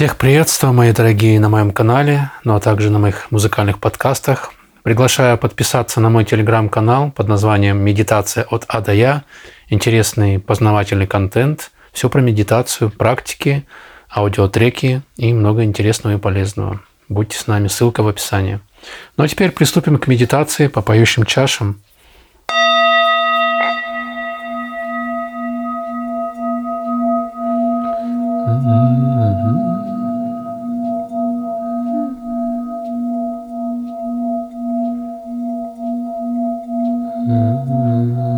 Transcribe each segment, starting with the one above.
Всех приветствую, мои дорогие, на моем канале, ну а также на моих музыкальных подкастах. Приглашаю подписаться на мой телеграм-канал под названием «Медитация от А до Я». Интересный познавательный контент. Все про медитацию, практики, аудиотреки и много интересного и полезного. Будьте с нами, ссылка в описании. Ну а теперь приступим к медитации по поющим чашам. Música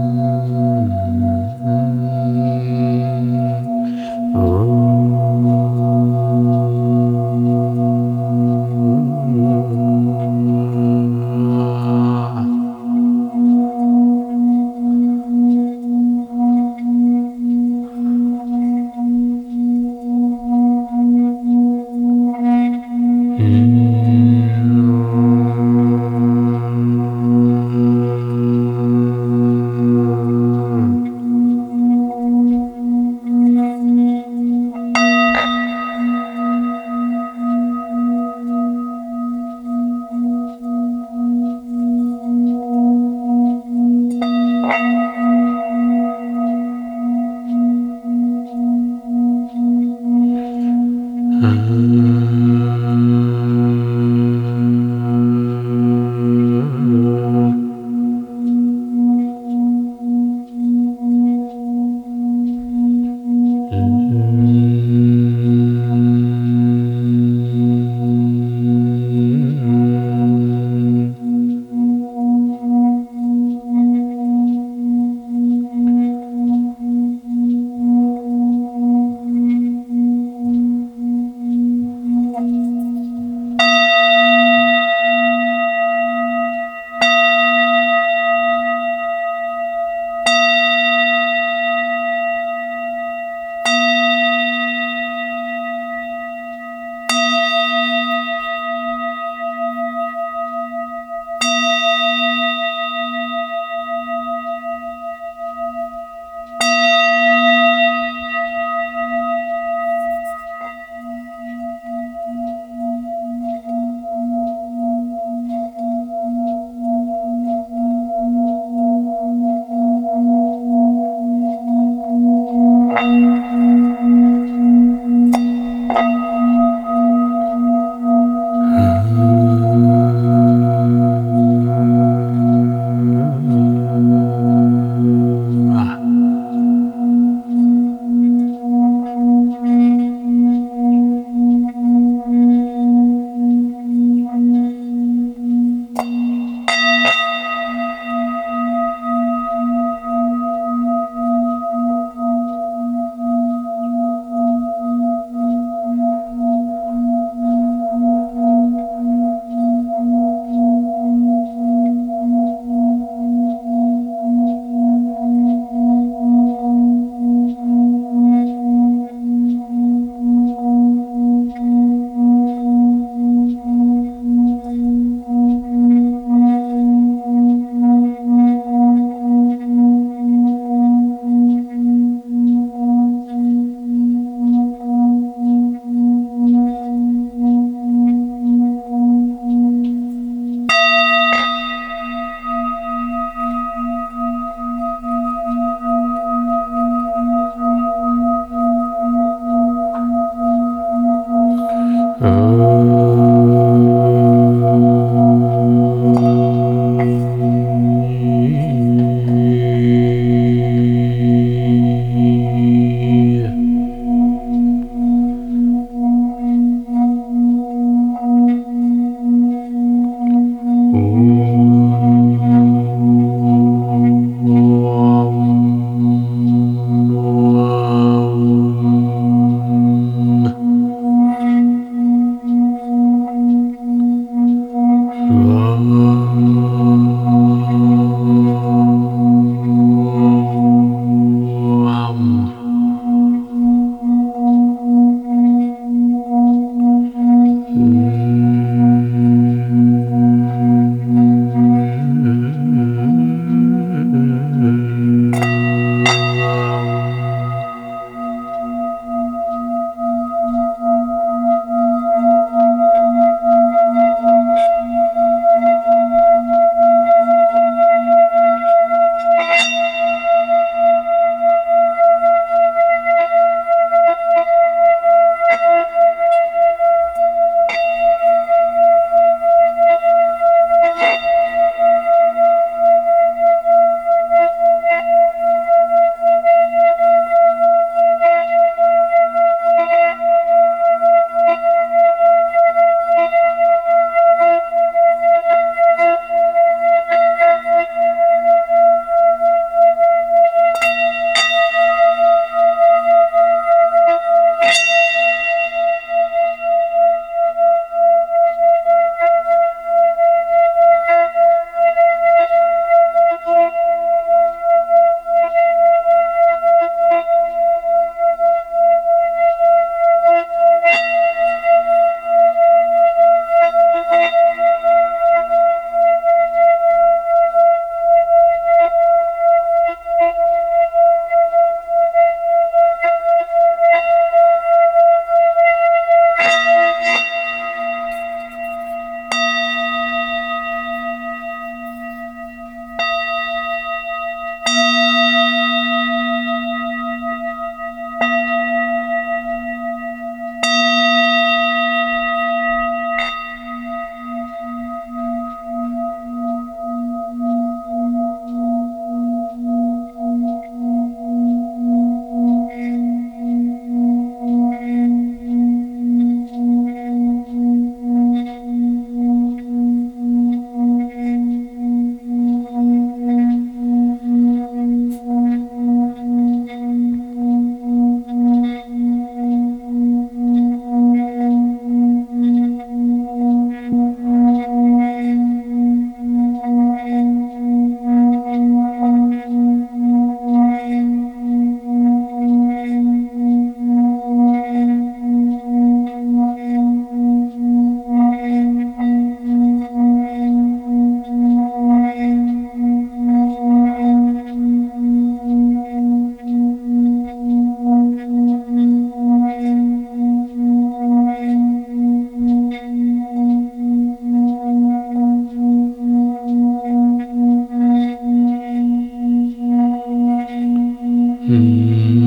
Mm.